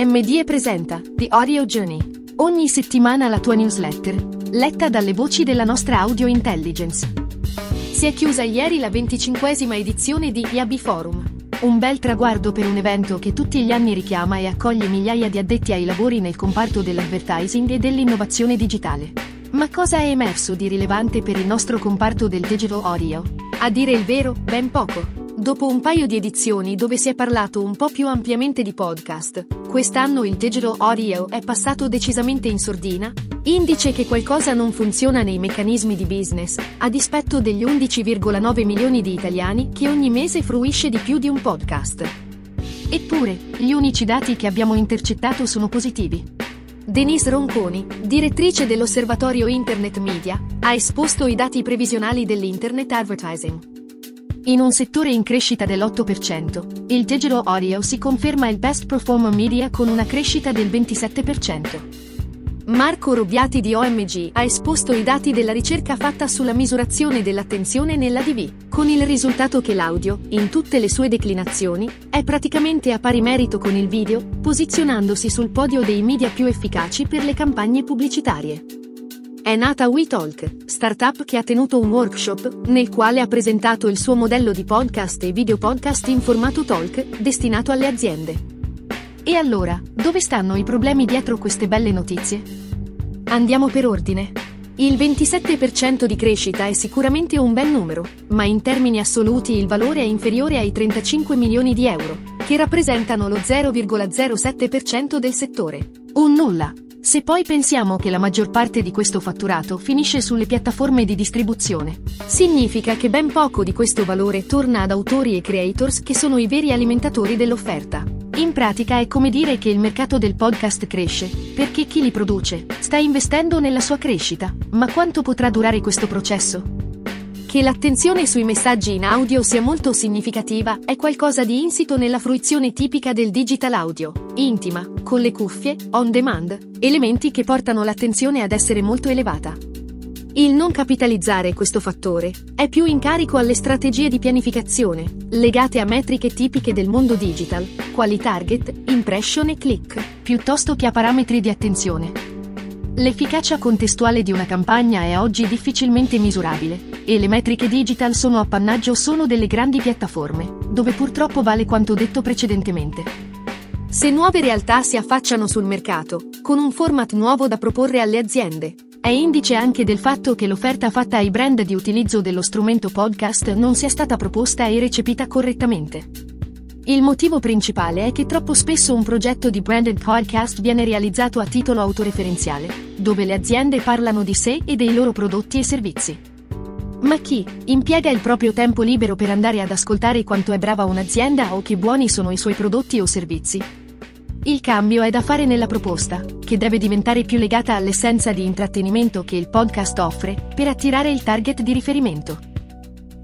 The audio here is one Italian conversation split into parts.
MDE presenta The Audio Journey. Ogni settimana la tua newsletter, letta dalle voci della nostra audio intelligence. Si è chiusa ieri la venticinquesima edizione di IABI Forum. Un bel traguardo per un evento che tutti gli anni richiama e accoglie migliaia di addetti ai lavori nel comparto dell'advertising e dell'innovazione digitale. Ma cosa è emerso di rilevante per il nostro comparto del digital audio? A dire il vero, ben poco. Dopo un paio di edizioni dove si è parlato un po' più ampiamente di podcast, quest'anno il digital audio è passato decisamente in sordina, indice che qualcosa non funziona nei meccanismi di business, a dispetto degli 11,9 milioni di italiani che ogni mese fruisce di più di un podcast. Eppure, gli unici dati che abbiamo intercettato sono positivi. Denise Ronconi, direttrice dell'Osservatorio Internet Media, ha esposto i dati previsionali dell'Internet Advertising. In un settore in crescita dell'8%, il digital audio si conferma il best performer media con una crescita del 27%. Marco Robbiati di OMG ha esposto i dati della ricerca fatta sulla misurazione dell'attenzione nella DV, con il risultato che l'audio, in tutte le sue declinazioni, è praticamente a pari merito con il video, posizionandosi sul podio dei media più efficaci per le campagne pubblicitarie. È nata WeTalk, startup che ha tenuto un workshop, nel quale ha presentato il suo modello di podcast e video podcast in formato talk, destinato alle aziende. E allora, dove stanno i problemi dietro queste belle notizie? Andiamo per ordine. Il 27% di crescita è sicuramente un bel numero, ma in termini assoluti il valore è inferiore ai 35 milioni di euro, che rappresentano lo 0,07% del settore. Un nulla. Se poi pensiamo che la maggior parte di questo fatturato finisce sulle piattaforme di distribuzione, significa che ben poco di questo valore torna ad autori e creators che sono i veri alimentatori dell'offerta. In pratica è come dire che il mercato del podcast cresce, perché chi li produce sta investendo nella sua crescita, ma quanto potrà durare questo processo? Che l'attenzione sui messaggi in audio sia molto significativa è qualcosa di insito nella fruizione tipica del digital audio, intima, con le cuffie, on demand, elementi che portano l'attenzione ad essere molto elevata. Il non capitalizzare questo fattore è più in carico alle strategie di pianificazione, legate a metriche tipiche del mondo digital, quali target, impression e click, piuttosto che a parametri di attenzione. L'efficacia contestuale di una campagna è oggi difficilmente misurabile, e le metriche digital sono appannaggio solo delle grandi piattaforme, dove purtroppo vale quanto detto precedentemente. Se nuove realtà si affacciano sul mercato, con un format nuovo da proporre alle aziende, è indice anche del fatto che l'offerta fatta ai brand di utilizzo dello strumento podcast non sia stata proposta e recepita correttamente. Il motivo principale è che troppo spesso un progetto di branded podcast viene realizzato a titolo autoreferenziale, dove le aziende parlano di sé e dei loro prodotti e servizi. Ma chi impiega il proprio tempo libero per andare ad ascoltare quanto è brava un'azienda o che buoni sono i suoi prodotti o servizi? Il cambio è da fare nella proposta, che deve diventare più legata all'essenza di intrattenimento che il podcast offre, per attirare il target di riferimento.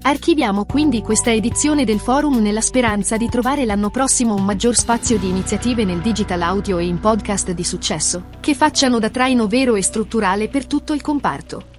Archiviamo quindi questa edizione del forum nella speranza di trovare l'anno prossimo un maggior spazio di iniziative nel digital audio e in podcast di successo, che facciano da traino vero e strutturale per tutto il comparto.